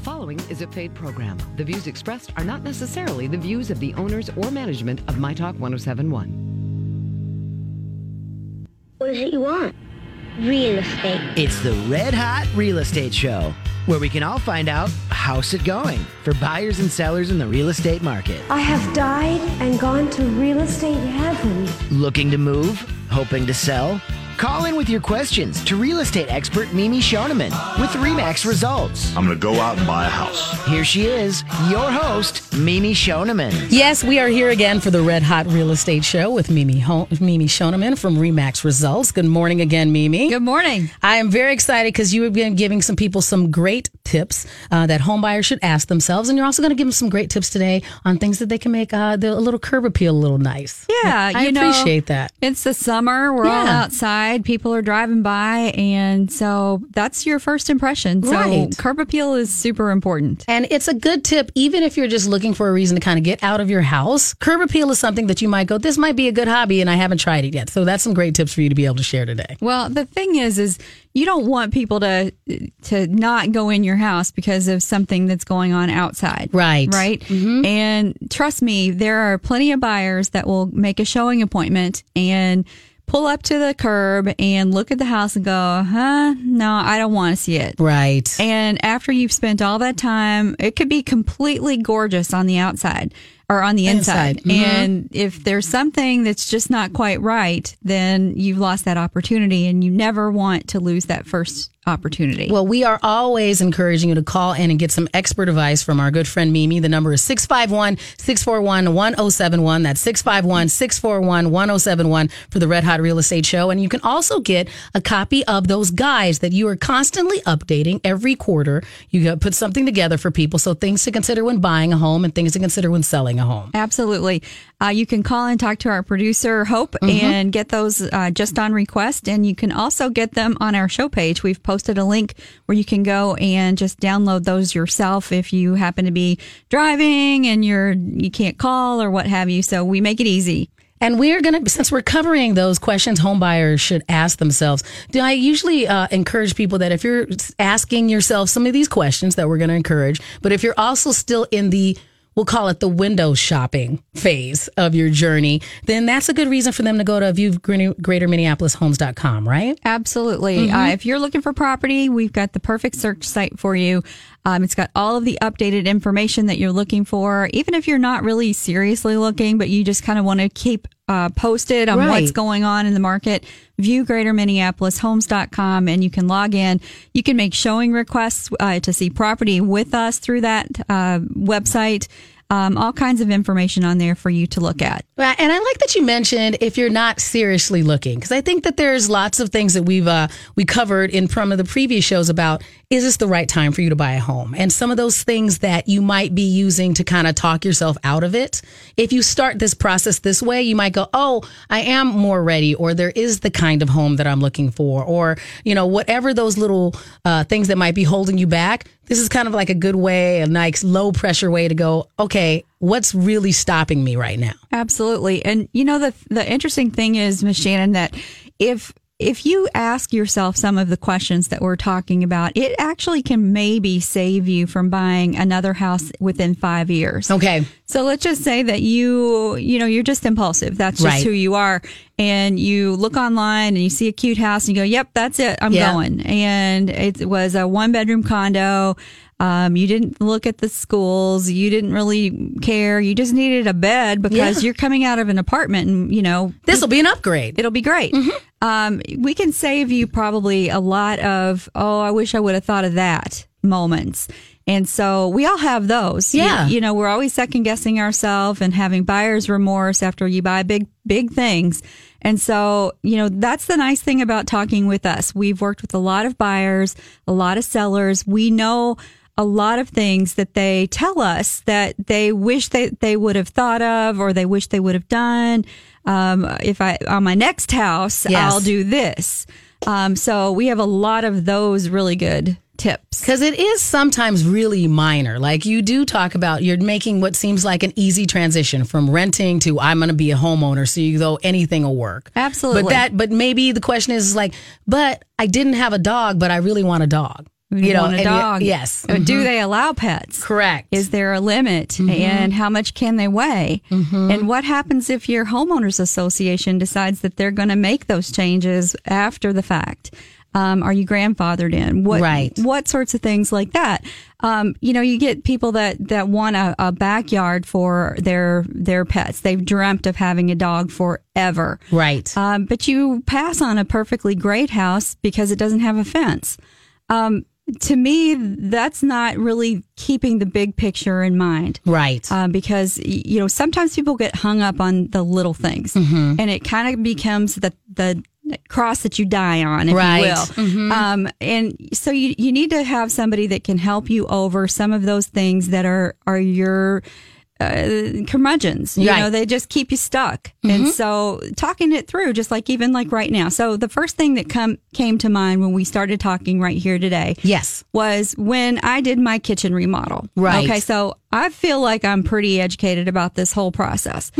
following is a paid program. The views expressed are not necessarily the views of the owners or management of My Talk 1071. What is it you want? Real estate. It's the Red Hot Real Estate Show, where we can all find out how's it going for buyers and sellers in the real estate market. I have died and gone to real estate heaven. Looking to move? Hoping to sell? Call in with your questions to real estate expert Mimi Schoneman with Remax Results. I'm going to go out and buy a house. Here she is, your host, Mimi Schoneman. Yes, we are here again for the Red Hot Real Estate Show with Mimi Ho- Mimi Schoneman from Remax Results. Good morning again, Mimi. Good morning. I am very excited because you have been giving some people some great tips uh, that homebuyers should ask themselves, and you're also going to give them some great tips today on things that they can make uh, the, a little curb appeal a little nice. Yeah, I you know, appreciate that. It's the summer. We're all Yeah. People are driving by, and so that's your first impression. So Right. curb appeal is super important. And it's a good tip, even if you're just looking for a reason to kind of get out of your house. Curb appeal is something that you might go, this might be a good hobby, and I haven't tried it yet. So that's some great tips for you to be able to share today. Well, the thing is, is you don't want people to to not go in your house because of something that's going on outside. Right. Right. Mm-hmm. And trust me, there are plenty of buyers that will make a showing appointment and pull up to the curb and look at the house and go, huh? No, I don't want to see it. Right. And after you've spent all that time, it could be completely gorgeous on the outside or on the inside. Inside, mhm. And if there's something that's just not quite right, then you've lost that opportunity and you never want to lose that first opportunity. Well, we are always encouraging you to call in and get some expert advice from our good friend Mimi. The number is 651 641 1071. That's 651 641 1071 for the Red Hot Real Estate Show. And you can also get a copy of those guides that you are constantly updating every quarter. You put something together for people. So things to consider when buying a home and things to consider when selling a home. Absolutely. Uh, you can call and talk to our producer, Hope, Mm-hmm. and get those uh, just on request. And you can also get them on our show page. We've posted a link where you can go and just download those yourself if you happen to be driving and you're you can't call or what have you. So we make it easy. And we're going to, since we're covering those questions home buyers should ask themselves, do I usually uh, encourage people that if you're asking yourself some of these questions that we're going to encourage, but if you're also still in the, we'll call it the window shopping phase of your journey, then that's a good reason for them to go to view greater minneapolishomes.com, right? Absolutely. Uh, if you're looking for property, we've got the perfect search site for you. Um, it's got all of the updated information that you're looking for. Even if you're not really seriously looking, but you just kind of want to keep uh, posted on Right. what's going on in the market, view greater minneapolishomes.com and you can log in. You can make showing requests uh, to see property with us through that uh, website. Um, all kinds of information on there for you to look at. Right, and I like that you mentioned if you're not seriously looking, because I think that there's lots of things that we've uh, we covered in some of the previous shows about is this the right time for you to buy a home, and some of those things that you might be using to kind of talk yourself out of it. If you start this process this way, you might go, oh, I am more ready, or there is the kind of home that I'm looking for, or you know whatever those little uh, things that might be holding you back. This is kind of like a good way, a nice low pressure way to go. Okay, what's really stopping me right now? Absolutely. And you know the the interesting thing is, Miss Shannan, that if if you ask yourself some of the questions that we're talking about, it actually can maybe save you from buying another house within five years. Okay. So let's just say that you, you know, you're just impulsive. That's just Right. who you are. And you look online and you see a cute house and you go, yep, that's it. I'm Yeah. going. And it was a one bedroom condo. Um, you didn't look at the schools. You didn't really care. You just needed a bed because Yeah. you're coming out of an apartment and, you know, This will be an upgrade. it'll be great. Um, we can save you probably a lot of, oh, I wish I would have thought of that moments. And so we all have those. You- Yeah. You, know, we're always second guessing ourselves and having buyer's remorse after you buy big, big things. And so, you know, that's the nice thing about talking with us. We've worked with a lot of buyers, a lot of sellers. We know a lot of things that they tell us that they wish they, they would have thought of or they wish they would have done. Um, if I, on my next house, Yes. I'll do this. Um, so we have a lot of those really good tips. Because it is sometimes really minor. Like you do talk about, you're making what seems like an easy transition from renting to I'm going to be a homeowner. So you go, anything will work. Absolutely. But that, but maybe the question is like, but I didn't have a dog, but I really want a dog. You know, want a and you- dog. yes. Uh, Do they allow pets? Correct. Is there a limit? Mhm. And how much can they weigh? Mm-hmm. And what happens if your homeowners association decides that they're going to make those changes after the fact? Um, are you grandfathered in? What, Right. What sorts of things like that? Um, you know, you get people that, that want a, a backyard for their, their pets. They've dreamt of having a dog forever. Right. Um, but you pass on a perfectly great house because it doesn't have a fence. Um, to me, that's not really keeping the big picture in mind. Right. Um, because, you know, sometimes people get hung up on the little things Mhm. and it kind of becomes the, the cross that you die on, if Right. you will. Mhm. Um, and so you, you need to have somebody that can help you over some of those things that are, are your, uh, curmudgeons. You Right. know, they just keep you stuck. And Mhm. so talking it through, just like even like right now. So the first thing that come came to mind when we started talking right here today. Yes. Was when I did my kitchen remodel. Right. Okay. So I feel like I'm pretty educated about this whole process.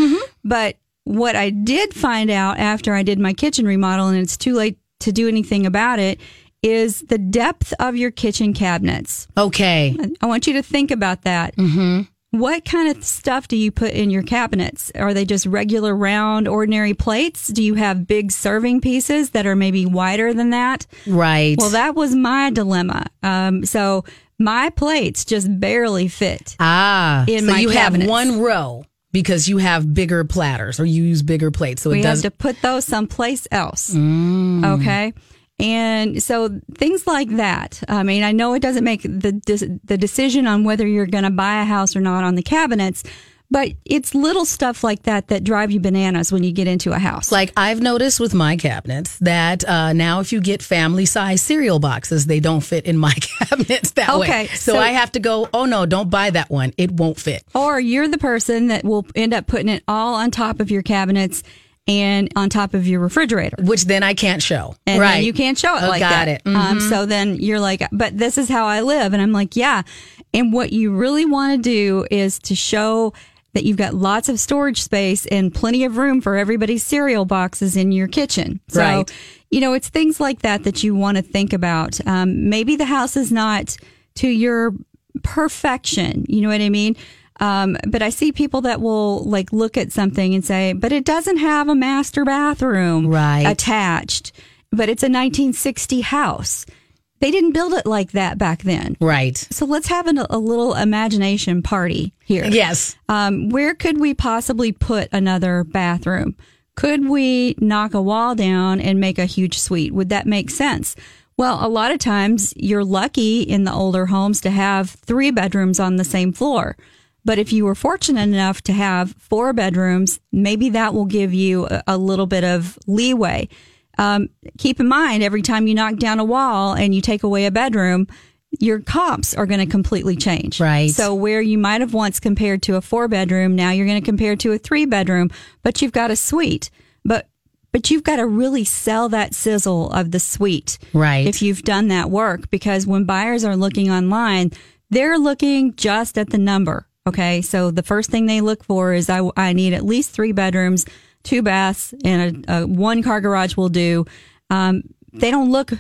But what I did find out after I did my kitchen remodel, and it's too late to do anything about it, is the depth of your kitchen cabinets. Okay. I want you to think about that. Mm-hmm. What kind of stuff do you put in your cabinets? Are they just regular round, ordinary plates? Do you have big serving pieces that are maybe wider than that? Right. Well, that was my dilemma. Um, so my plates just barely fit. Ah. in so my you cabinets. have one row because you have bigger platters or you use bigger plates. So we it does. have to put those someplace else. Mm. Okay. And so things like that. I mean, I know it doesn't make the the decision on whether you're going to buy a house or not on the cabinets, but it's little stuff like that that drive you bananas when you get into a house. Like I've noticed with my cabinets that uh, now if you get family size cereal boxes, they don't fit in my cabinets that way. Okay, So, so- I have to go, oh no, don't buy that one. It won't fit. Or you're the person that will end up putting it all on top of your cabinets and on top of your refrigerator. Which then I can't show. and right. you can't show it Oh, like got that. it. Um, Mhm. so then you're like, but this is how I live, and I'm like, yeah. And what you really want to do is to show that you've got lots of storage space and plenty of room for everybody's cereal boxes in your kitchen. So, Right. you know, it's things like that that you want to think about. Um, maybe the house is not to your perfection. You know what I mean? Um, but I see people that will like look at something and say, but it doesn't have a master bathroom Right. attached, but it's a 1960 house. They didn't build it like that back then. Right. So let's have an, a little imagination party here. Yes. Um, where could we possibly put another bathroom? Could we knock a wall down and make a huge suite? Would that make sense? Well, a lot of times you're lucky in the older homes to have three bedrooms on the same floor. But if you were fortunate enough to have four bedrooms, maybe that will give you a, a little bit of leeway. Um, keep in mind, every time you knock down a wall and you take away a bedroom, your comps are going to completely change. Right. So where you might have once compared to a four bedroom, now you're going to compare to a three bedroom, but you've got a suite. But but you've got to really sell that sizzle of the suite. Right. If you've done that work, because when buyers are looking online, they're looking just at the number. Okay. So the first thing they look for is I, I need at least three bedrooms, two baths, and a, a one car garage will do. Um, they don't look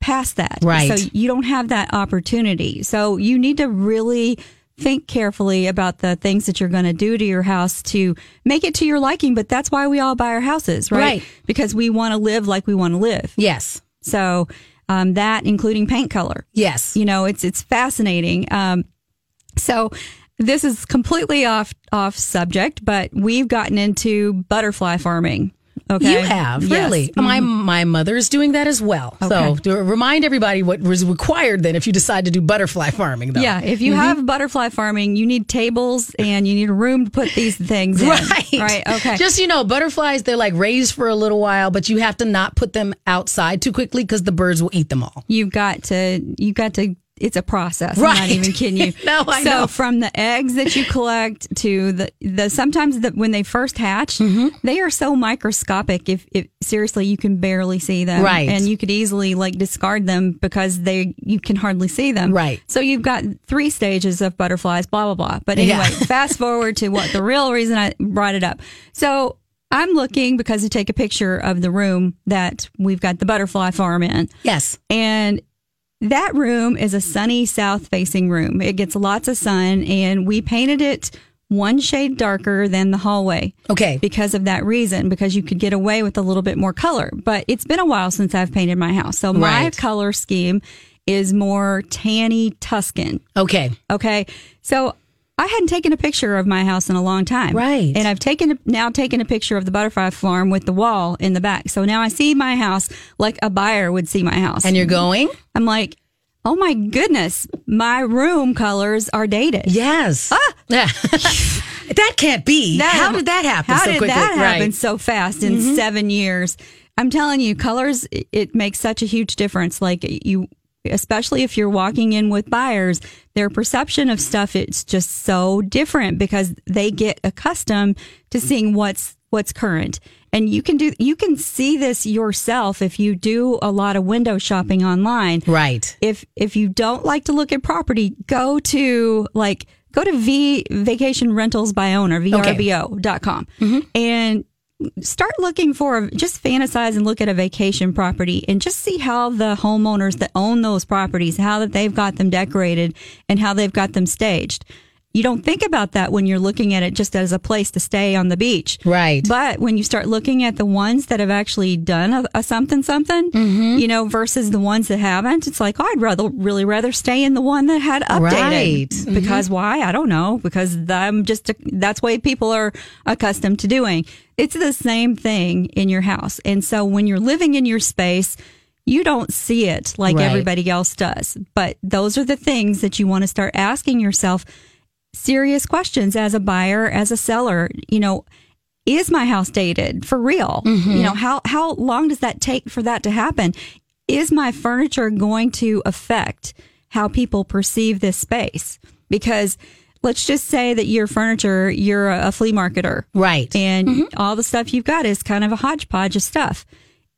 past that. Right. So you don't have that opportunity. So you need to really think carefully about the things that you're going to do to your house to make it to your liking. But that's why we all buy our houses, right? Right. Because we want to live like we want to live. Yes. So um, that, including paint color. Yes. You know, it's it's fascinating. Um, so this is completely off off subject, but we've gotten into butterfly farming. Okay, You have Yes. really. Mm-hmm. My my mother's doing that as well. So Okay. to remind everybody what was required then if you decide to do butterfly farming though. Yeah, if you mm-hmm. have butterfly farming, you need tables and you need a room to put these things in. Right. Right. Okay. Just you know, butterflies they're like raised for a little while, but you have to not put them outside too quickly because the birds will eat them all. you've got to you've got to it's a process. I'm not even kidding you. No, I so know. from the eggs that you collect to the the sometimes that when they first hatch, Mm-hmm. they are so microscopic. If, if seriously, you can barely see them, Right. And you could easily like discard them because they you can hardly see them, Right. So you've got three stages of butterflies, blah blah blah. But anyway, Yeah. fast forward to what the real reason I brought it up. So. I'm looking because to take a picture of the room that we've got the butterfly farm in. Yes. And that room is a sunny south facing room. It gets lots of sun, and we painted it one shade darker than the hallway. Okay. Because of that reason, because you could get away with a little bit more color. But it's been a while since I've painted my house. So my Right. color scheme is more tanny Tuscan. Okay. Okay. So I hadn't taken a picture of my house in a long time. Right. And I've taken now taken a picture of the butterfly farm with the wall in the back. So now I see my house like a buyer would see my house. And you're going? I'm like, oh my goodness, my room colors are dated. Yes. Yeah. that can't be. how did that happen How so did quickly? that happen Right. Mm-hmm. so fast in seven years? I'm telling you, colors it makes such a huge difference. Like you, especially if you're walking in with buyers, their perception of stuff it's just so different because they get accustomed to seeing what's what's current. And you can do you can see this yourself if you do a lot of window shopping online Right. if if you don't like to look at property, go to like go to V Vacation Rentals by Owner vrbo.com mm-hmm. and start looking for just fantasize and look at a vacation property and just see how the homeowners that own those properties how that they've got them decorated and how they've got them staged. You don't think about that when you're looking at it just as a place to stay on the beach. Right. But when you start looking at the ones that have actually done a, a something something, mm-hmm. you know, versus the ones that haven't, it's like, oh, I'd rather really rather stay in the one that had updated. Right. Mm-hmm. Because why? I don't know. Because I'm just that's way people are accustomed to doing. It's the same thing in your house, and so when you're living in your space. You don't see it like Right. everybody else does. But those are the things that you want to start asking yourself serious questions as a buyer, as a seller. You know, is my house dated for real? Mm-hmm. You know, how how long does that take for that to happen? Is my furniture going to affect how people perceive this space? Because let's just say that your furniture, you're a flea marketer, Right. and mm-hmm. all the stuff you've got is kind of a hodgepodge of stuff.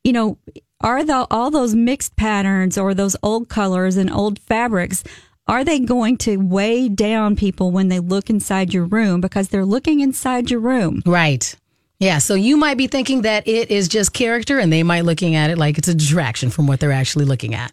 You know, are the all those mixed patterns or those old colors and old fabrics are they going to weigh down people when they look inside your room because they're looking inside your room? Right. Yeah. So you might be thinking that it is just character, and they might looking at it like it's a distraction from what they're actually looking at.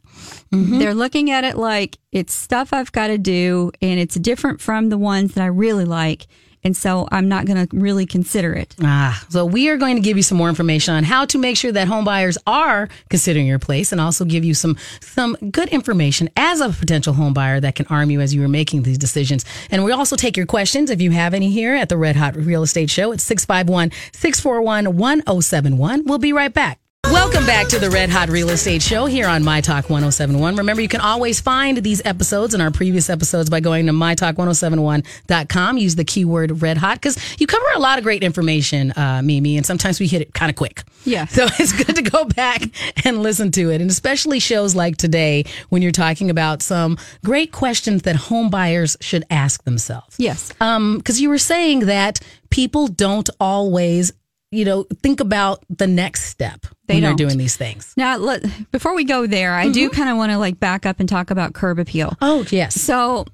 Mm-hmm. They're looking at it like it's stuff I've got to do and it's different from the ones that I really like. And so I'm not going to really consider it. Ah, so we are going to give you some more information on how to make sure that home buyers are considering your place, and also give you some some good information as a potential home buyer that can arm you as you are making these decisions. And we also take your questions if you have any here at the Red Hot Real Estate Show. at 651 641 1071. We'll be right back. Welcome back to the Red Hot Real Estate Show here on My Talk 1071. Remember, you can always find these episodes and our previous episodes by going to mytalk1071.com. Use the keyword red hot because you cover a lot of great information, uh, Mimi, and sometimes we hit it kind of quick. Yeah. So it's good to go back and listen to it. And especially shows like today when you're talking about some great questions that home buyers should ask themselves. Yes. Um, because you were saying that people don't always, you know, think about the next step They when they're don't. doing these things. Now, let, before we go there, I do mm-hmm. kind of want to like back up and talk about curb appeal. Oh, yes. So,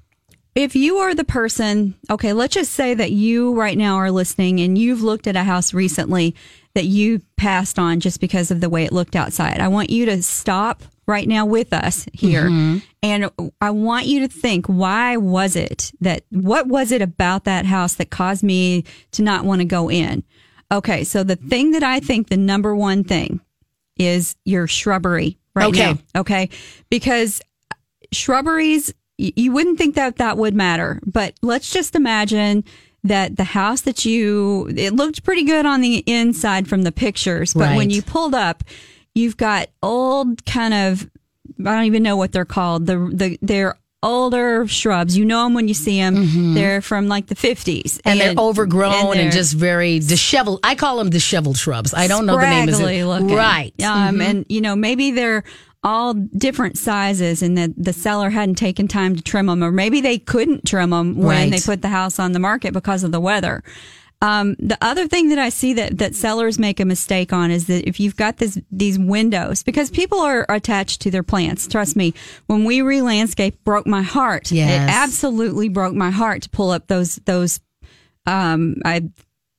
if you are the person, okay, let's just say that you right now are listening and you've looked at a house recently that you passed on just because of the way it looked outside. I want you to stop right now with us here. Mm-hmm. And I want you to think why was it that, what was it about that house that caused me to not want to go in? Okay, so the thing that I think the number one thing is your shrubbery right Okay. now. Okay. Because shrubberies, you wouldn't think that that would matter, but let's just imagine that the house that you, it looked pretty good on the inside from the pictures, but when you pulled up, you've got old kind of, I don't even know what they're called. The, the, they're older shrubs. You know them when you see them. They're from like the 50s. Mm-hmm. and, they're overgrown and, they're- just very disheveled. I call them disheveled shrubs. I don't know the name. Is it looking. right? Mm-hmm. Um, and you know maybe they're all different sizes, and that the seller hadn't taken time to trim them, or maybe they couldn't trim them when Right. they put the house on the market because of the weather. Um, the other thing that I see that, that sellers make a mistake on is that if you've got this, these windows, because people are attached to their plants. Trust me, when we re-landscape broke my heart. Yes. It absolutely broke my heart to pull up those, those, um, I,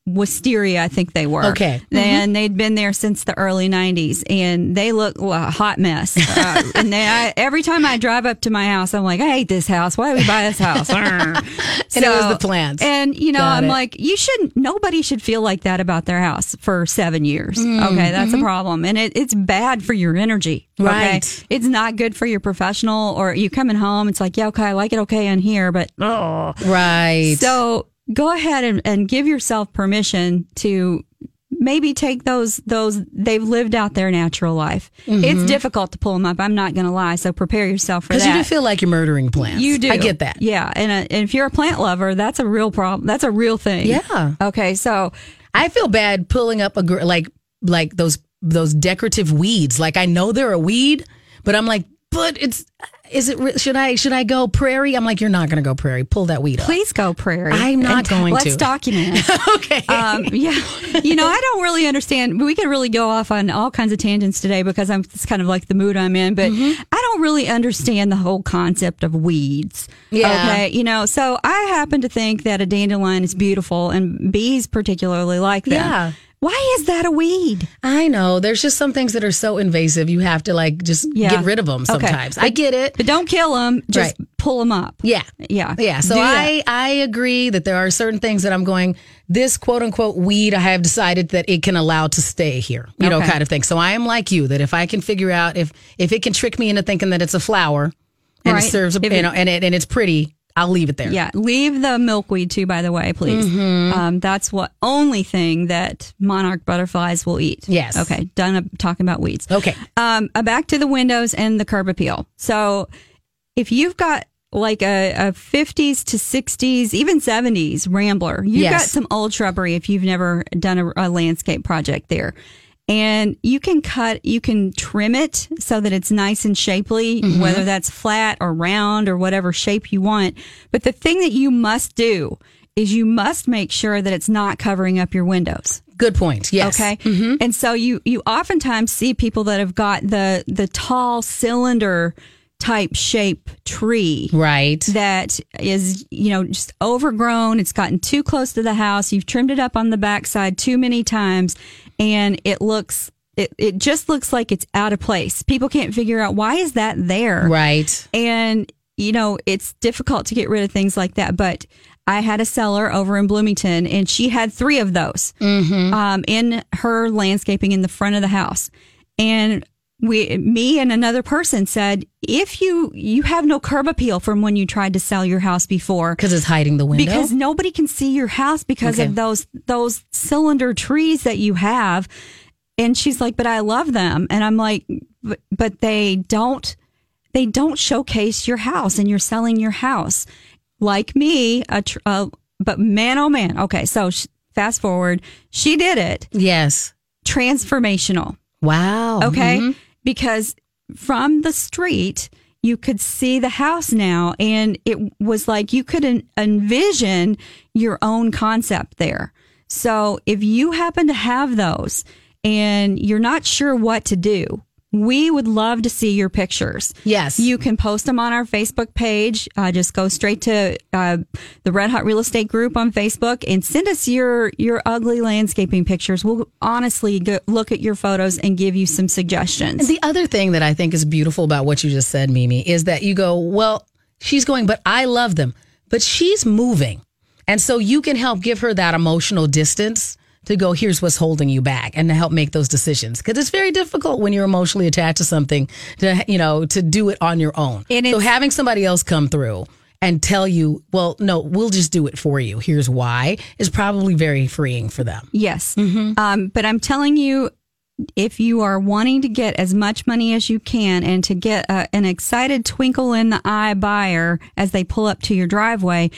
Wisteria, I think they were. Okay. And they'd been there since the early 90s and they look well, a hot mess. Uh, and they, I, every time I drive up to my house, I'm like, I hate this house. Why did we buy this house? and And it was the plants. And, you know, Got I'm it. like, you shouldn't, nobody should feel like that about their house for seven years. Mm, okay. That's a problem. And it, it's bad for your energy. Okay? Right. It's not good for your professional or you coming home. It's like, yeah, okay, I like it okay in here, but oh. Right. So go ahead and, and give yourself permission to maybe take those those they've lived out their natural life. It's difficult to pull them up. I'm not going to lie. So prepare yourself for that. because you do feel like you're murdering plants. You do. I get that. Yeah, and, uh, and if you're a plant lover, that's a real problem. That's a real thing. Yeah. Okay, so I feel bad pulling up a gr- like like those those decorative weeds. Like I know they're a weed, but I'm like, but it's is it? Should I should I go prairie? I'm like, you're not going to go prairie. Pull that weed up. please go prairie. I'm not going let's to. document it. okay. um, yeah, you know, I don't really understand. We could really go off on all kinds of tangents today because I'm it's kind of like the mood I'm in. But Mm-hmm. I don't really understand the whole concept of weeds. Yeah. Okay. You know, so I happen to think that a dandelion is beautiful, and bees particularly like them. Yeah. Why is that a weed? I know. There's just some things that are so invasive. You have to like just Yeah. get rid of them Okay. sometimes. I get it. But don't kill them. Just Right. pull them up. Yeah. Yeah. Yeah. So Do that. I I agree that there are certain things that I'm going this quote unquote weed I have decided that it can allow to stay here. You know, kind of thing. So I am like you that if I can figure out if if it can trick me into thinking that it's a flower and Right. it serves a, If you know and it and it's pretty, I'll leave it there. Yeah, leave the milkweed too. By the way, please. Mm-hmm. Um, that's what only thing that monarch butterflies will eat. Yes. Okay. Done uh, talking about weeds. Okay. Um, uh, back to the windows and the curb appeal. So, if you've got like a, a 50s to 60s, even 70s Rambler, you've Yes. got some old shrubbery if you've never done a, a landscape project there. And you can cut, you can trim it so that it's nice and shapely, Mm-hmm. whether that's flat or round or whatever shape you want. But the thing that you must do is you must make sure that it's not covering up your windows. Good point. Yes. Okay. And so you you oftentimes see people that have got the the tall cylinder type shape tree Right. that is, you know, just overgrown. It's gotten too close to the house. You've trimmed it up on the backside too many times and it looks it, it just looks like it's out of place. People can't figure out why is that there? Right. And, you know, it's difficult to get rid of things like that. But I had a seller over in Bloomington and she had three of those um, in her landscaping in the front of the house. And we, me and another person said, if you, you have no curb appeal from when you tried to sell your house before, Because it's hiding the window. because nobody can see your house because Okay. of those those cylinder trees that you have and she's like but i love them and i'm like but, but they don't they don't showcase your house and you're selling your house like me a tr- uh, but man oh man okay so sh- fast forward she did it yes. transformational Wow. Okay. Mhm. Because from the street, you could see the house now. And it was like you could en- envision your own concept there. So if you happen to have those and you're not sure what to do, we would love to see your pictures. Yes. You can post them on our Facebook page. Uh, just go straight to uh, the Red Hot Real Estate group on Facebook and send us your your ugly landscaping pictures. We'll honestly go, look at your photos and give you some suggestions. And the other thing that I think is beautiful about what you just said, Mimi, is that you go, well, she's going, but I love them, but she's moving. And so you can help give her that emotional distance to go, here's what's holding you back and to help make those decisions. Cause it's very difficult when you're emotionally attached to something to, you know, to do it on your own. And so having somebody else come through and tell you, well, no, we'll just do it for you. Here's why is probably very freeing for them. Yes. Um, but I'm telling you, if you are wanting to get as much money as you can and to get a, an excited twinkle in the eye buyer as they pull up to your driveway,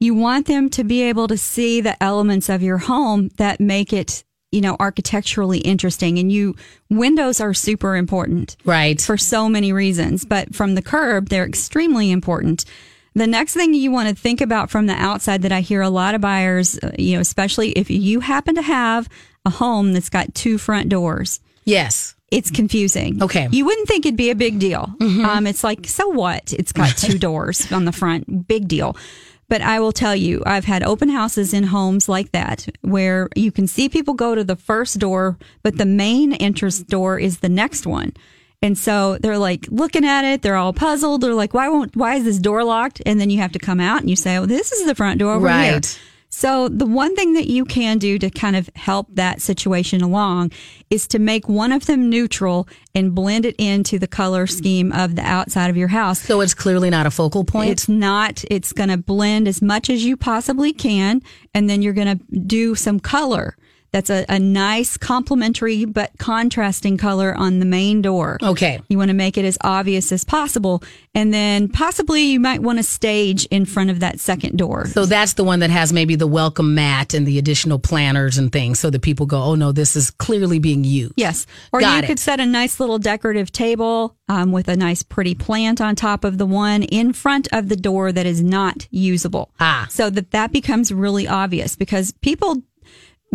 you want them to be able to see the elements of your home that make it, you know, architecturally interesting. And you, windows are super important Right. for so many reasons, but from the curb, they're extremely important. The next thing you want to think about from the outside that I hear a lot of buyers, uh, you know, especially if you happen to have a home that's got two front doors, yes. it's confusing. Okay. You wouldn't think it'd be a big deal. Um, it's like, so what? It's got two doors on the front, big deal. But I will tell you, I've had open houses in homes like that where you can see people go to the first door, but the main entrance door is the next one. And so they're like looking at it, they're all puzzled. They're like, why won't, why is this door locked? And then you have to come out and you say, oh, this is the front door over here. So the one thing that you can do to kind of help that situation along is to make one of them neutral and blend it into the color scheme of the outside of your house. So it's clearly not a focal point. It's not, it's going to blend as much as you possibly can. And then you're going to do some color. That's a, a nice complementary but contrasting color on the main door. Okay. You want to make it as obvious as possible. And then possibly you might want to stage in front of that second door. So that's the one that has maybe the welcome mat and the additional planners and things so that people go, oh no, this is clearly being used. Yes. Or Got you it. could set a nice little decorative table um, with a nice pretty plant on top of the one in front of the door that is not usable. Ah. So that that becomes really obvious because people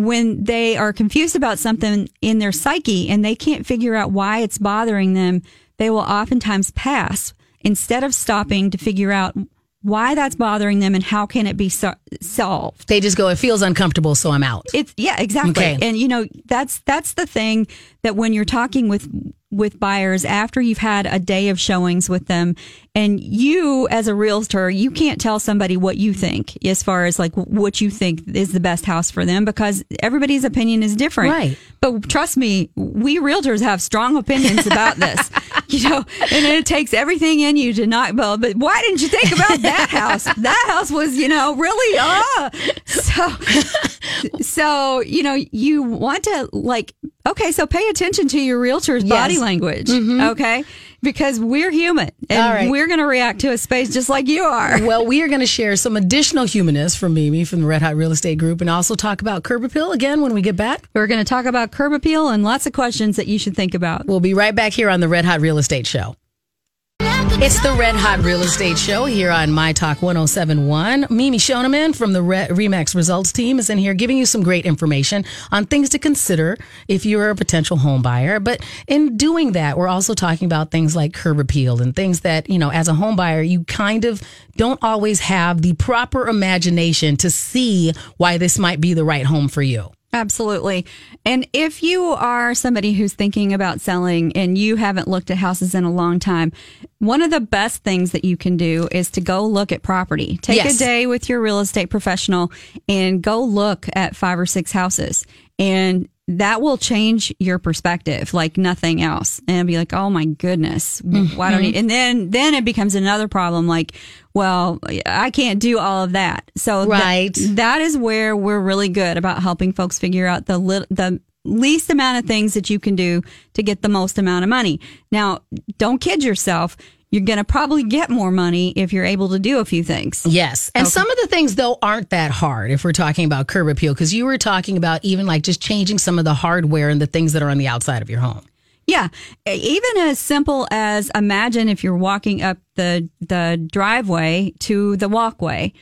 when they are confused about something in their psyche and they can't figure out why it's bothering them, they will oftentimes pass instead of stopping to figure out why that's bothering them and how can it be so- solved. They just go, it feels uncomfortable, so I'm out. It's yeah, exactly. Okay. And you know, that's that's the thing that when you're talking with with buyers after you've had a day of showings with them and you as a realtor, you can't tell somebody what you think as far as like what you think is the best house for them because everybody's opinion is different. Right. But trust me, we realtors have strong opinions about this. You know, and it takes everything in you to not well, but why didn't you think about that house? That house was, you know, really ah. So so you know you want to like okay so pay attention to your realtor's body Yes. language okay because we're human and right. we're going to react to a space just like you are well, we are going to share some additional humanness from Mimi from the Red Hot Real Estate Group and also talk about curb appeal again when we get back. we're going to talk about curb appeal and lots of questions that you should think about We'll be right back here on the Red Hot Real Estate Show. It's the Red Hot Real Estate Show here on My Talk 1071. Mimi Schoneman from the Re- Remax Results team is in here giving you some great information on things to consider if you're a potential home buyer. But in doing that, we're also talking about things like curb appeal and things that, you know, as a home buyer, you kind of don't always have the proper imagination to see why this might be the right home for you. Absolutely. And if you are somebody who's thinking about selling and you haven't looked at houses in a long time, one of the best things that you can do is to go look at property. Take Yes. a day with your real estate professional and go look at five or six houses. And that will change your perspective like nothing else. And be like, oh my goodness, why don't you? Mm-hmm. And then, then it becomes another problem like, well, I can't do all of that. So Right. that is where we're really good about helping folks figure out the lit- the least amount of things that you can do to get the most amount of money. Now, don't kid yourself. You're going to probably get more money if you're able to do a few things. Yes. And some of the things, though, aren't that hard if we're talking about curb appeal, because you were talking about even like just changing some of the hardware and the things that are on the outside of your home. Yeah, even as simple as imagine if you're walking up the the driveway to the walkway.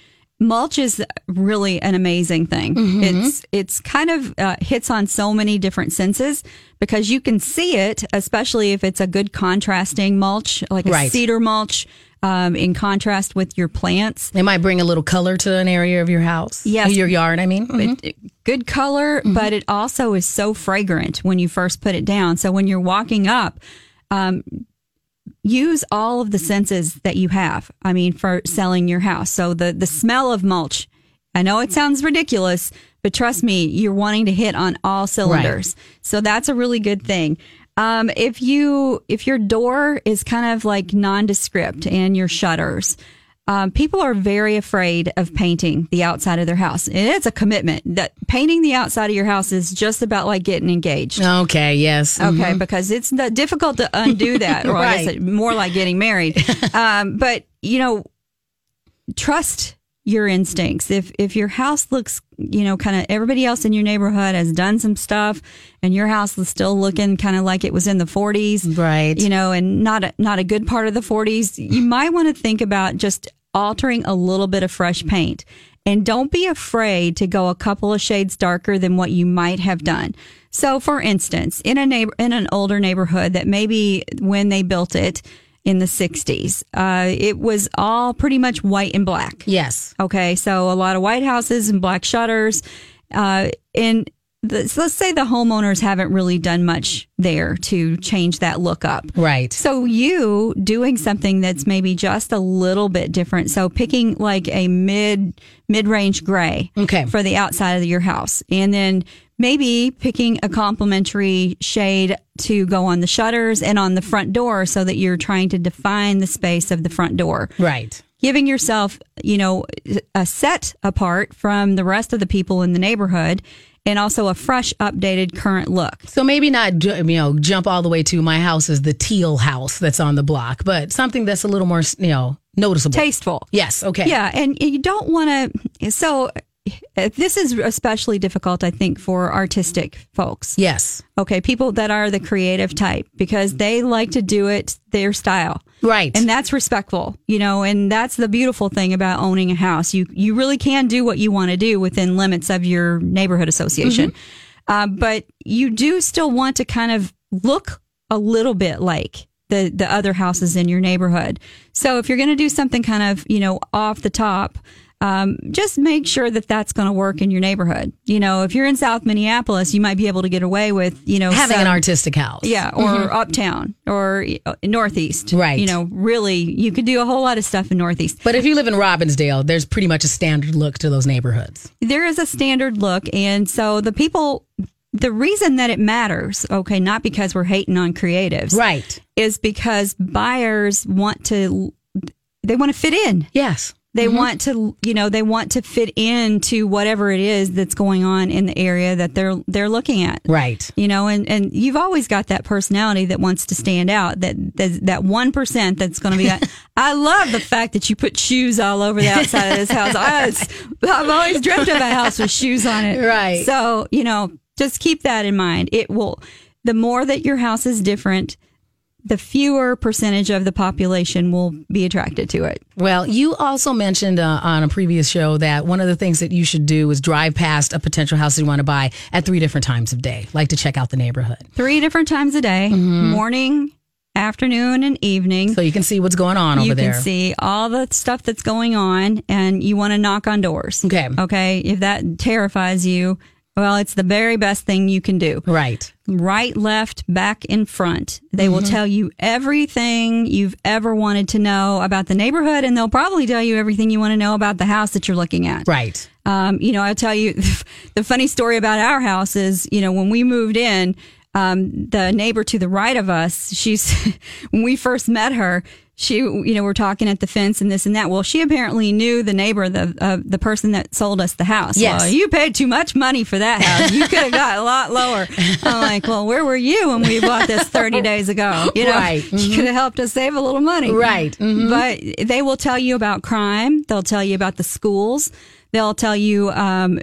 Mulch is really an amazing thing. It's it's kind of uh, hits on so many different senses because you can see it, especially if it's a good contrasting mulch, like a Right. cedar mulch, um, in contrast with your plants. It might bring a little color to an area of your house. Yes. Your yard, I mean. Mhm. It- good color, but it also is so fragrant when you first put it down. So when you're walking up, um, use all of the senses that you have. I mean, for selling your house. So the the smell of mulch. I know it sounds ridiculous, but trust me, you're wanting to hit on all cylinders. So that's a really good thing. Um, if you if your door is kind of like nondescript and your shutters, um, people are very afraid of painting the outside of their house. And it's a commitment that painting the outside of your house is just about like getting engaged. Okay, yes. Okay, because it's difficult to undo that, or I guess Right. it, more like getting married. um, but you know, trust your instincts. If if your house looks, you know, kind of everybody else in your neighborhood has done some stuff, and your house is still looking kind of like it was in the 40s, Right. You know, and not a, not a good part of the 40s. You might want to think about just altering a little bit of fresh paint. And don't be afraid to go a couple of shades darker than what you might have done. So, for instance, in a neighbor, in an older neighborhood that maybe when they built it, in the 60s. Uh, it was all pretty much white and black. Yes. Okay, so a lot of white houses and black shutters. Uh, and the, so let's say the homeowners haven't really done much there to change that look up. Right. So you doing something that's maybe just a little bit different. So picking like a mid mid range gray Okay. for the outside of your house, and then maybe picking a complementary shade to go on the shutters and on the front door, so that you're trying to define the space of the front door Right. giving yourself, you know, a set apart from the rest of the people in the neighborhood and also a fresh, updated, current look. So maybe not, you know, jump all the way to my house is the teal house that's on the block, but something that's a little more, you know, noticeable. Tasteful. Yes. Okay. Yeah. And you don't want to, so this is especially difficult, I think, for artistic folks. Yes. Okay. People that are the creative type because they like to do it their style. Right. And that's respectful, you know, and that's the beautiful thing about owning a house. You you really can do what you want to do within limits of your neighborhood association, uh, but you do still want to kind of look a little bit like the the other houses in your neighborhood. So if you're going to do something kind of you know off the top. Um, just make sure that that's going to work in your neighborhood. You know, if you're in South Minneapolis, you might be able to get away with, you know, Having an artistic house. yeah, or uptown or uh, northeast. Right. You know, really, you could do a whole lot of stuff in northeast. But if you live in Robbinsdale, there's pretty much a standard look to those neighborhoods. There is a standard look, and so the people. The reason that it matters, okay, not because we're hating on creatives, Right. is because buyers want to, they want to fit in. Yes. They mm-hmm. want to, you know, they want to fit into whatever it is that's going on in the area that they're they're looking at. Right. you know and and you've always got that personality that wants to stand out that that that 1% that's going to be I love the fact that you put shoes all over the outside of this house I, I've always dreamt of a house with shoes on it Right. so you know just keep that in mind it will the more that your house is different the fewer percentage of the population will be attracted to it Well, you also mentioned uh, on a previous show that one of the things that you should do is drive past a potential house you want to buy at three different times of day, like to check out the neighborhood. three different times a day morning afternoon and evening So you can see what's going on over there. you can see all the stuff that's going on and you want to knock on doors. Okay. Okay. If that terrifies you, well, it's the very best thing you can do. Right. Right, left, back, in front. They will Mm-hmm. tell you everything you've ever wanted to know about the neighborhood, and they'll probably tell you everything you want to know about the house that you're looking at. Right. Um, you know, I'll tell you the funny story about our house is, you know, when we moved in, um, the neighbor to the right of us, she's, when we first met her, she, you know, we're talking at the fence and this and that. Well, she apparently knew the neighbor, the, uh, the person that sold us the house. Yes. Well, you paid too much money for that house. You could have got a lot lower. I'm like, well, where were you when we bought this 30 days ago? You know, Right. you could have helped us save a little money. Right. Mhm. But they will tell you about crime. They'll tell you about the schools. They'll tell you um,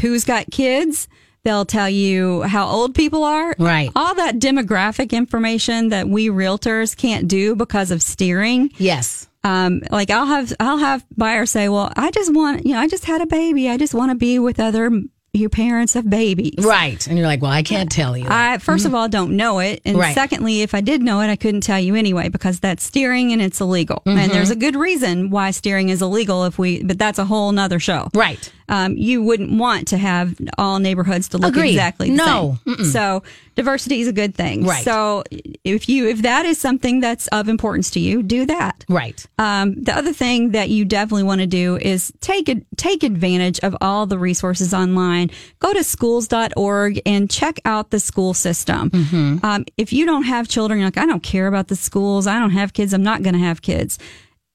who's got kids. They'll tell you how old people are. Right. All that demographic information that we realtors can't do because of steering. Yes. Um, like I'll have I'll have buyers say, "Well, I just want you know I just had a baby. I just want to be with other your parents have babies." Right. And you're like, well, I can't tell you. I 1st of all don't know it, and Right. secondly, if I did know it, I couldn't tell you anyway because that's steering and it's illegal. Mm-hmm. And there's a good reason why steering is illegal. If we, but that's a whole nother show. right. Um, you wouldn't want to have all neighborhoods to look Agreed. exactly the No. same. So diversity is a good thing. Right. So if you if that is something that's of importance to you, do that. Right. Um, the other thing that you definitely want to do is take take advantage of all the resources online. Go to schools.org and check out the school system. Mm-hmm. Um, if you don't have children, you're like, I don't care about the schools. I don't have kids. I'm not going to have kids.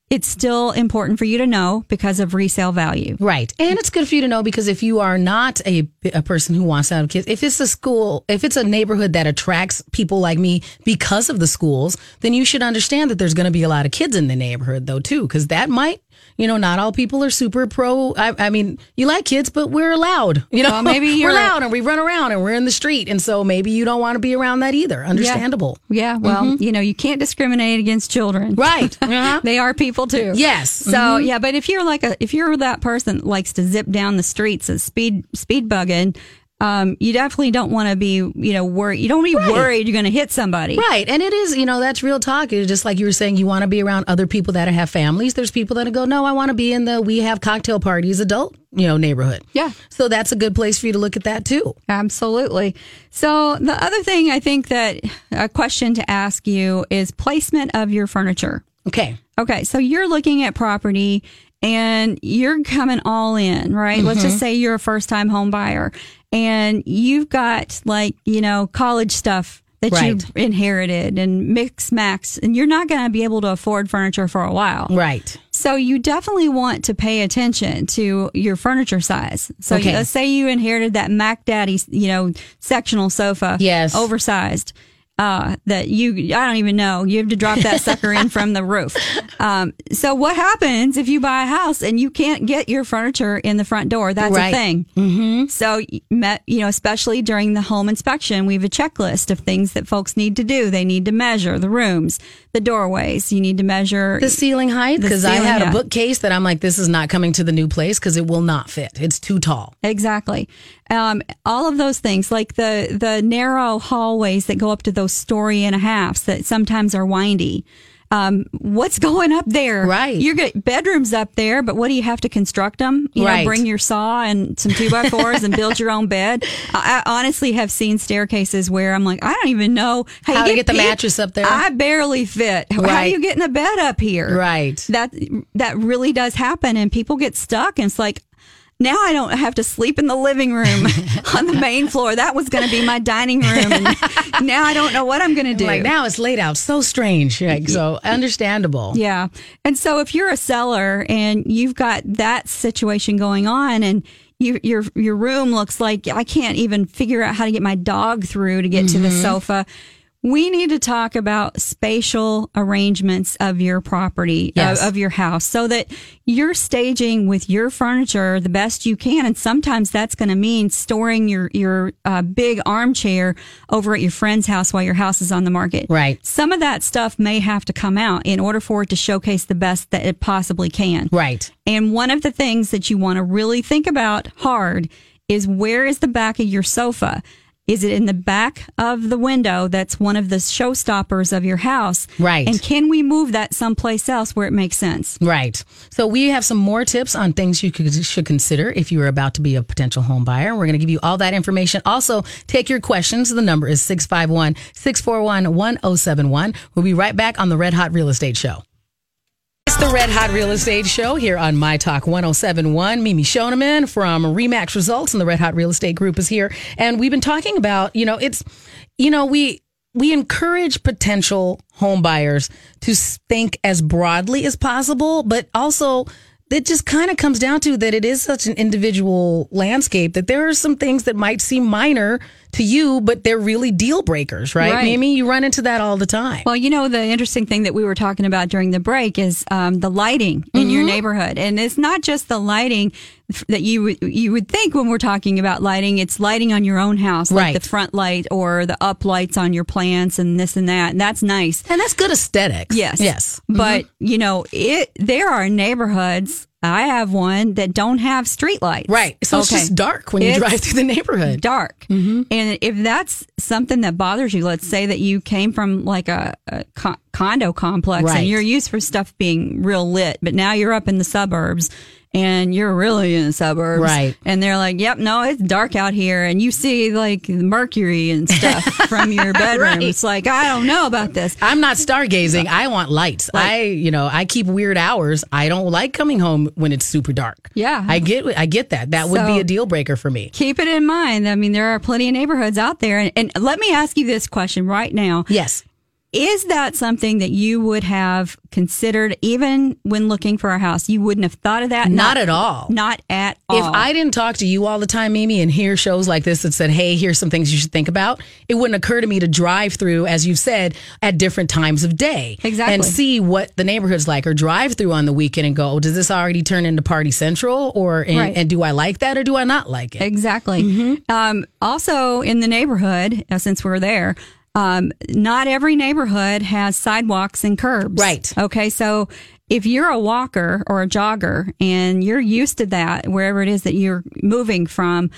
It's still important for you to know because of resale value. Right. And it's good for you to know because if you are not a, a person who wants to have kids, if it's a school, if it's a neighborhood that attracts people like me because of the schools, then you should understand that there's going to be a lot of kids in the neighborhood though, too, because that might, you know, not all people are super pro. I, I mean, you like kids, but we're allowed, you know, Well, maybe we're you're- loud and we run around and we're in the street. And so maybe you don't want to be around that either. Understandable. Yeah, well, you know, you can't discriminate against children. Right. Uh-huh. they are people too. Yes. So yeah, but if you're like a if you're that person that likes to zip down the streets and speed speed bugging, um, you definitely don't want to be, you know, worried. You don't be worried you're going to hit somebody. Right. And it is, you know, that's real talk. It's just like you were saying, you want to be around other people that have families. There's people that go, no, I want to be in the we have cocktail parties adult, you know, neighborhood. Yeah. So that's a good place for you to look at that too. Absolutely. So the other thing I think that a question to ask you is placement of your furniture. Okay. Okay, so you're looking at property and you're coming all in, right? Let's just mm-hmm. say you're a first time home buyer and you've got like, you know, college stuff that Right. you've inherited and mix max and you're not going to be able to afford furniture for a while. Right. So you definitely want to pay attention to your furniture size. So Okay. you, let's say you inherited that Mac Daddy, you know, sectional sofa, Yes. oversized. Uh, that you, I don't even know. You have to drop that sucker in from the roof. Um, so what happens if you buy a house and you can't get your furniture in the front door? That's Right. a thing. Mm-hmm. So, met, you know, especially during the home inspection, we have a checklist of things that folks need to do. They need to measure the rooms, the doorways. You need to measure The ceiling height, because I had a bookcase that I'm like, this is not coming to the new place because it will not fit. It's too tall. Exactly. Um, all of those things, like the the narrow hallways that go up to those story and a halves that sometimes are windy. Um, what's going up there? Right. You get bedrooms up there, but what do you have to construct them? You Right. know, bring your saw and some two by fours and build your own bed. I, I honestly have seen staircases where I'm like, I don't even know How to you get the pe- mattress up there. I barely fit. How do Right. you getting in a bed up here? Right. that that really does happen and people get stuck and it's like now I don't have to sleep in the living room on the main floor. That was going to be my dining room. Now I don't know what I'm going to do. Like now it's laid out so strange. Like, so understandable. Yeah. And so if you're a seller and you've got that situation going on and you, your your room looks like I can't even figure out how to get my dog through to get to the Mm-hmm. sofa. We need to talk about spatial arrangements of your property, Yes. of, of your house, so that you're staging with your furniture the best you can. And sometimes that's going to mean storing your your uh, big armchair over at your friend's house while your house is on the market. Right. Some of that stuff may have to come out in order for it to showcase the best that it possibly can. Right. And one of the things that you want to really think about hard is where is the back of your sofa? Is it in the back of the window that's one of the showstoppers of your house? Right. And can we move that someplace else where it makes sense? Right. So we have some more tips on things you could, should consider if you are about to be a potential home buyer. We're going to give you all that information. Also, take your questions. The number is 651 641 1071. We'll be right back on the Red Hot Real Estate Show. It's the Red Hot Real Estate Show here on My Talk 1071. Mimi Schoneman from RE/MAX Results and the Red Hot Real Estate Group is here. And we've been talking about, you know, it's, you know, we, we encourage potential home buyers to think as broadly as possible, but also it just kind of comes down to that it is such an individual landscape that there are some things that might seem minor to you, but they're really deal breakers, right? Right. Mimi, you run into that all the time. Well, you know, the interesting thing that we were talking about during the break is um, the lighting in Mm-hmm. your neighborhood. And it's not just the lighting that you would, you would think when we're talking about lighting, it's lighting on your own house, like Right. the front light or the up lights on your plants and this and that. And that's nice. And that's good aesthetics. Yes. Yes. But, mm-hmm. you know, it there are neighborhoods, I have one that don't have streetlights. Right. So it's just dark when you It's drive through the neighborhood. dark. Mm-hmm. And if that's something that bothers you, let's say that you came from like a, a co- condo complex Right. and you're used for stuff being real lit, but now you're up in the suburbs and you're really in the suburbs. Right. And they're like, yep, no, it's dark out here. And you see like mercury and stuff from your bedroom. Right. It's like, I don't know about this. I'm not stargazing. I want lights. I, you know, I keep weird hours. I don't like coming home when it's super dark. Yeah. I get, I get that. That would be a deal breaker for me. Keep it in mind. I mean, there are plenty of neighborhoods out there. And, and let me ask you this question right now. Yes. Is that something that you would have considered even when looking for a house? You wouldn't have thought of that? Not at all. Not at all. If I didn't talk to you all the time, Mimi, and hear shows like this that said, hey, here's some things you should think about, it wouldn't occur to me to drive through, as you've said, at different times of day. Exactly. And see what the neighborhood's like, or drive through on the weekend and go, oh, does this already turn into Party Central? Or, and, Right. and do I like that or do I not like it? Exactly. Mm-hmm. Um, also, in the neighborhood, uh, since we're there, um, not every neighborhood has sidewalks and curbs. Right. Okay. So if you're a walker or a jogger and you're used to that, wherever it is that you're moving from,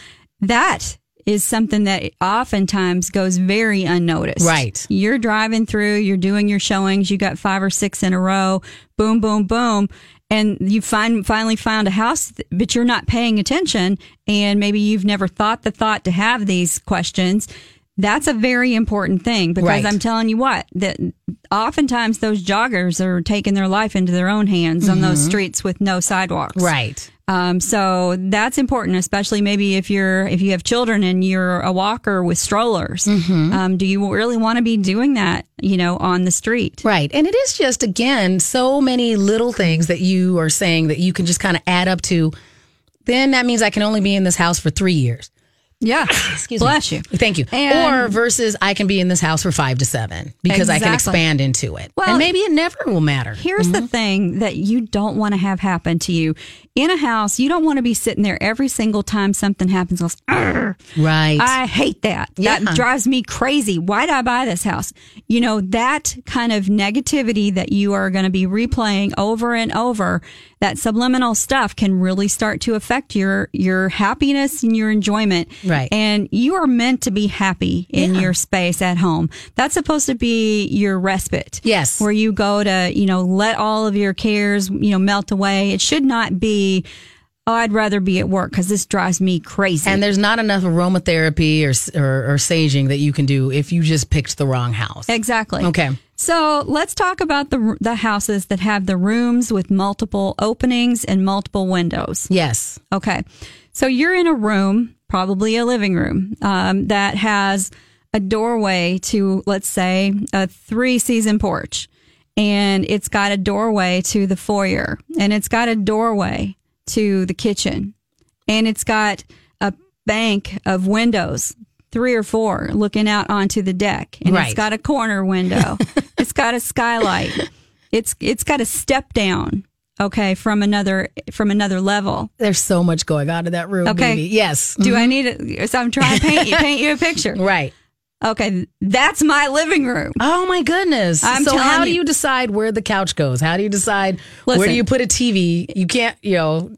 that is something that oftentimes goes very unnoticed. Right. You're driving through, you're doing your showings, you got five or six in a row, boom, boom, boom. And you find finally found a house, but you're not paying attention. And maybe you've never thought the thought to have these questions. That's a very important thing because Right. I'm telling you what, that oftentimes those joggers are taking their life into their own hands on those streets with no sidewalks. Right. Um, so that's important, especially maybe if you're if you have children and you're a walker with strollers. Um, do you really want to be doing that? You know, on the street. Right. And it is just, again, so many little things that you are saying that you can just kind of add up to. Then that means I can only be in this house for three years. Yeah. Excuse me. Bless you. Thank you. And- or versus I can be in this house for five to seven because I can expand into it. Well, and maybe it never will matter. Here's the mm-hmm. thing that you don't want to have happen to you in a house. You don't want to be sitting there every single time something happens. goes, Right. I hate that. Yeah. That drives me crazy. Why did I buy this house? You know, that kind of negativity that you are going to be replaying over and over, that subliminal stuff can really start to affect your your happiness and your enjoyment. Right. And you are meant to be happy in Yeah. your space at home. That's supposed to be your respite. Yes. Where you go to, you know, let all of your cares, you know, melt away. It should not be Oh, I'd rather be at work because this drives me crazy. and there's not enough aromatherapy or, or or saging that you can do if you just picked the wrong house. Exactly. Okay. So let's talk about the the houses that have the rooms with multiple openings and multiple windows. Yes. Okay. So you're in a room, probably a living room, um, that has a doorway to, let's say, a three season porch. And it's got a doorway to the foyer. And it's got a doorway to the kitchen. And it's got a bank of windows, three or four, looking out onto the deck. And Right. it's got a corner window. it's got a skylight. It's it's got a step down, okay, from another from another level. There's so much going on in that room. Okay. baby. Yes. Do I mm-hmm. need it? So I'm trying to paint you, paint you a picture. Right. Okay, that's my living room. Oh my goodness. I'm so how do you- you decide where the couch goes? How do you decide where do you put a TV? You can't, you know,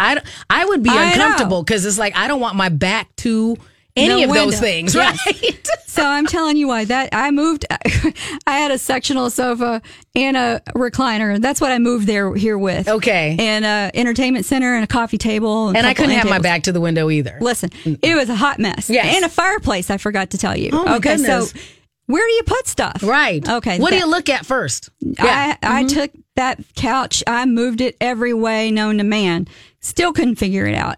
I, don't- I would be I uncomfortable because it's like I don't want my back to any The of those things, Yes. right? So I'm telling you why that I moved. I had a sectional sofa and a recliner. That's what I moved there here with. Okay. and a entertainment center and a coffee table. And, and I couldn't have my back to the window either. Listen, it was a hot mess. Yeah, and a fireplace. I forgot to tell you. Oh, okay, goodness. so where do you put stuff? Right. Okay. What do you look at first? I, I mm-hmm. took that couch, I moved it every way known to man. Still couldn't figure it out.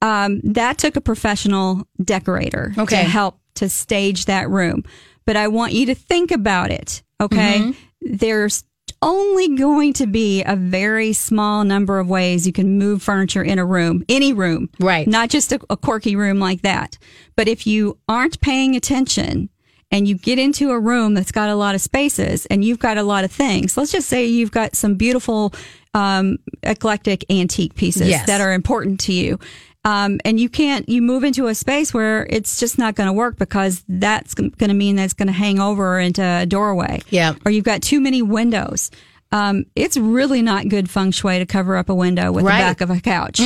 Um, that took a professional decorator Okay. to help to stage that room. But I want you to think about it. Okay. Mm-hmm. There's only going to be a very small number of ways you can move furniture in a room, any room. Right. Not just a, a quirky room like that. But if you aren't paying attention, and you get into a room that's got a lot of spaces and you've got a lot of things. Let's just say you've got some beautiful, um, eclectic antique pieces Yes. that are important to you. Um, and you can't, you move into a space where it's just not going to work because that's going to mean that it's going to hang over into a doorway. Yeah. Or you've got too many windows. Um, it's really not good feng shui to cover up a window with Right. the back of a couch.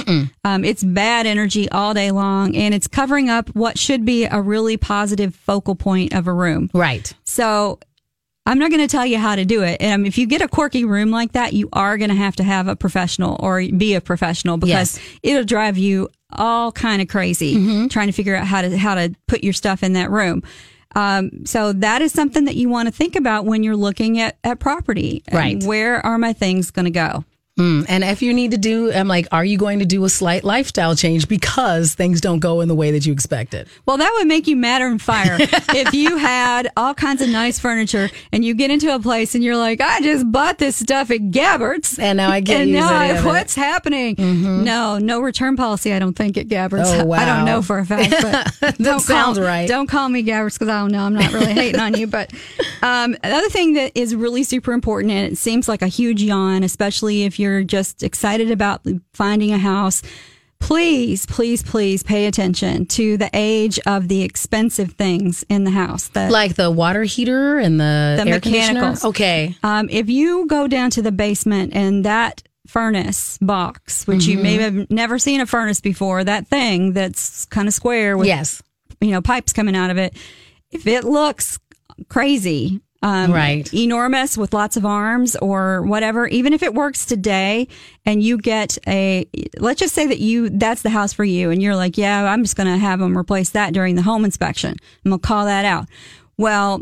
Um, it's bad energy all day long and it's covering up what should be a really positive focal point of a room. Right. So I'm not going to tell you how to do it. And if you get a quirky room like that, you are going to have to have a professional or be a professional because Yes. it'll drive you all kind of crazy trying to figure out how to how to put your stuff in that room. Um, so that is something that you want to think about when you're looking at, at property. Right. Where are my things going to go? Mm, And if you need to do, I'm like, are you going to do a slight lifestyle change because things don't go in the way that you expected? Well, that would make you madder and fire if you had all kinds of nice furniture and you get into a place and you're like, I just bought this stuff at Gabbert's. And now I can't and now I- of it. what's happening? No, no return policy. I don't think at Gabbert's. Oh, wow. I don't know for a fact, but don't sounds call, right. Don't call me Gabbert's because I don't know. I'm not really hating on you. But um, another thing that is really super important, and it seems like a huge yawn, especially if you're just excited about finding a house. Please, please, please pay attention to the age of the expensive things in the house. The, Like the water heater and the, The mechanicals. Okay. um, if you go down to the basement and that furnace box, which you may have never seen a furnace before, that thing that's kind of square with Yes. you know pipes coming out of it. If it looks crazy, um, Right. enormous with lots of arms or whatever, even if it works today and you get a, let's just say that you, that's the house for you and you're like, yeah, I'm just going to have them replace that during the home inspection. I'm going to call that out. Well,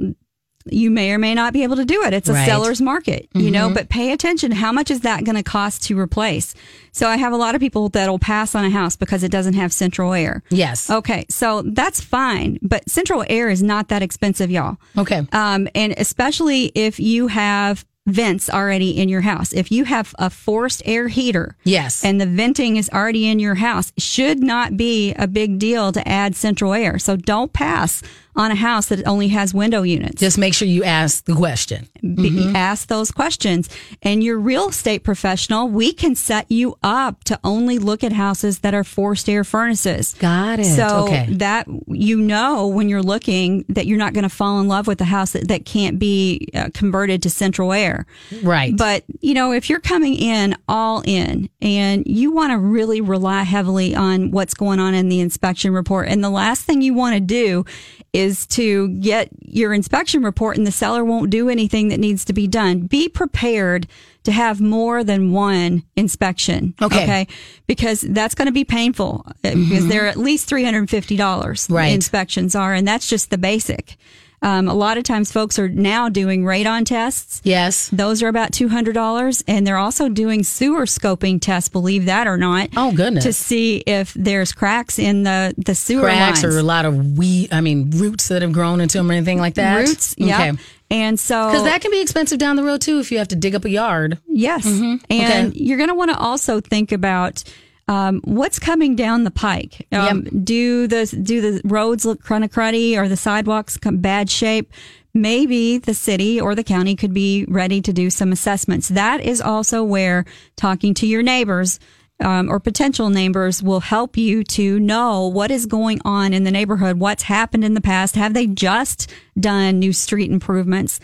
you may or may not be able to do it. It's a Right. seller's market, you know, but pay attention. How much is that going to cost to replace? So I have a lot of people that'll pass on a house because it doesn't have central air. Yes. Okay, so that's fine, but central air is not that expensive, y'all. Okay. Um, and especially if you have vents already in your house. If you have a forced air heater, Yes. and the venting is already in your house, should not be a big deal to add central air. So don't pass on a house that only has window units. Just make sure you ask the question. Be- ask those questions. And your real estate professional, we can set you up to only look at houses that are forced air furnaces. Got it. So Okay. that you know when you're looking that you're not going to fall in love with a house that, that can't be uh, converted to central air. Right. But, you know, if you're coming in all in and you want to really rely heavily on what's going on in the inspection report, and the last thing you want to do is to get your inspection report and the seller won't do anything that needs to be done. Be prepared to have more than one inspection. Okay. Okay. Because that's going to be painful uh, because they're at least $350 Right. inspections are, and that's just the basic. Um, a lot of times folks are now doing radon tests. yes. Those are about $200 and they're also doing sewer scoping tests, believe that or not. Oh, goodness. To see if there's cracks in the, the sewer Cracks lines. or a lot of weed, I mean, roots that have grown into them or anything like that. Roots, yeah. And so, Because that can be expensive down the road too if you have to dig up a yard. yes. And Okay. you're going to want to also think about um, what's coming down the pike. Um, Do the do the roads look kind of cruddy or the sidewalks come bad shape? Maybe the city or the county could be ready to do some assessments. That is also where talking to your neighbors um, or potential neighbors will help you to know what is going on in the neighborhood, what's happened in the past. Have they just done new street improvements?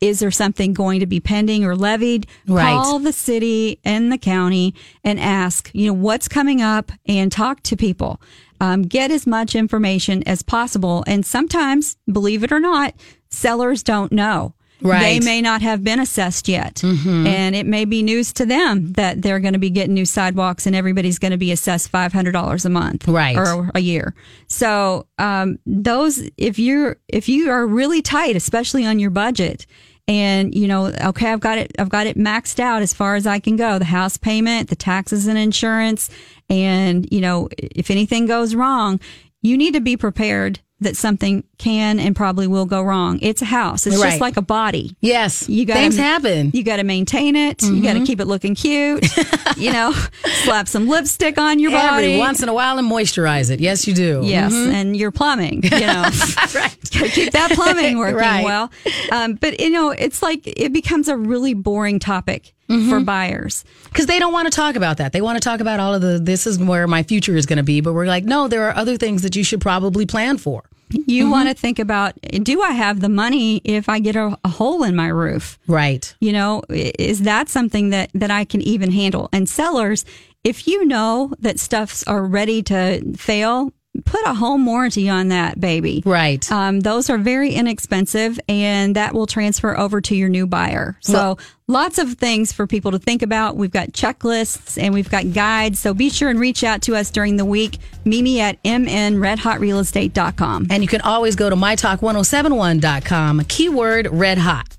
Is there something going to be pending or levied? Right. Call the city and the county and ask, you know, what's coming up and talk to people. Um, get as much information as possible. And sometimes, believe it or not, sellers don't know. Right. They may not have been assessed yet. And it may be news to them that they're going to be getting new sidewalks and everybody's going to be assessed $500 a month. Right. Or a year. So, um, those, if you're, if you are really tight, especially on your budget, and you know, okay, I've got it, I've got it maxed out as far as I can go. The house payment, the taxes and insurance, and you know, if anything goes wrong, you need to be prepared that something can and probably will go wrong. It's a house. It's Right. just like a body. Yes. You got Things happen. You got to maintain it. You got to keep it looking cute. you know, slap some lipstick on your body. Once in a while and moisturize it. Yes, you do. Yes, and your plumbing, you know, right. keep that plumbing working Right. well. Um, but you know, it's like it becomes a really boring topic Mm-hmm. for buyers. Because they don't want to talk about that. They want to talk about all of the, this is where my future is going to be. But we're like, no, there are other things that you should probably plan for. You Mm-hmm. want to think about: Do I have the money if I get a, a hole in my roof? Right. You know, is that something that that I can even handle? And sellers, if you know that stuffs are ready to fail, put a home warranty on that baby. Right. Um, those are very inexpensive, and that will transfer over to your new buyer. So, lots of things for people to think about. We've got checklists and we've got guides. So, be sure and reach out to us during the week. Mimi at mnredhotrealestate.com. And you can always go to mytalk1071.com, keyword red hot.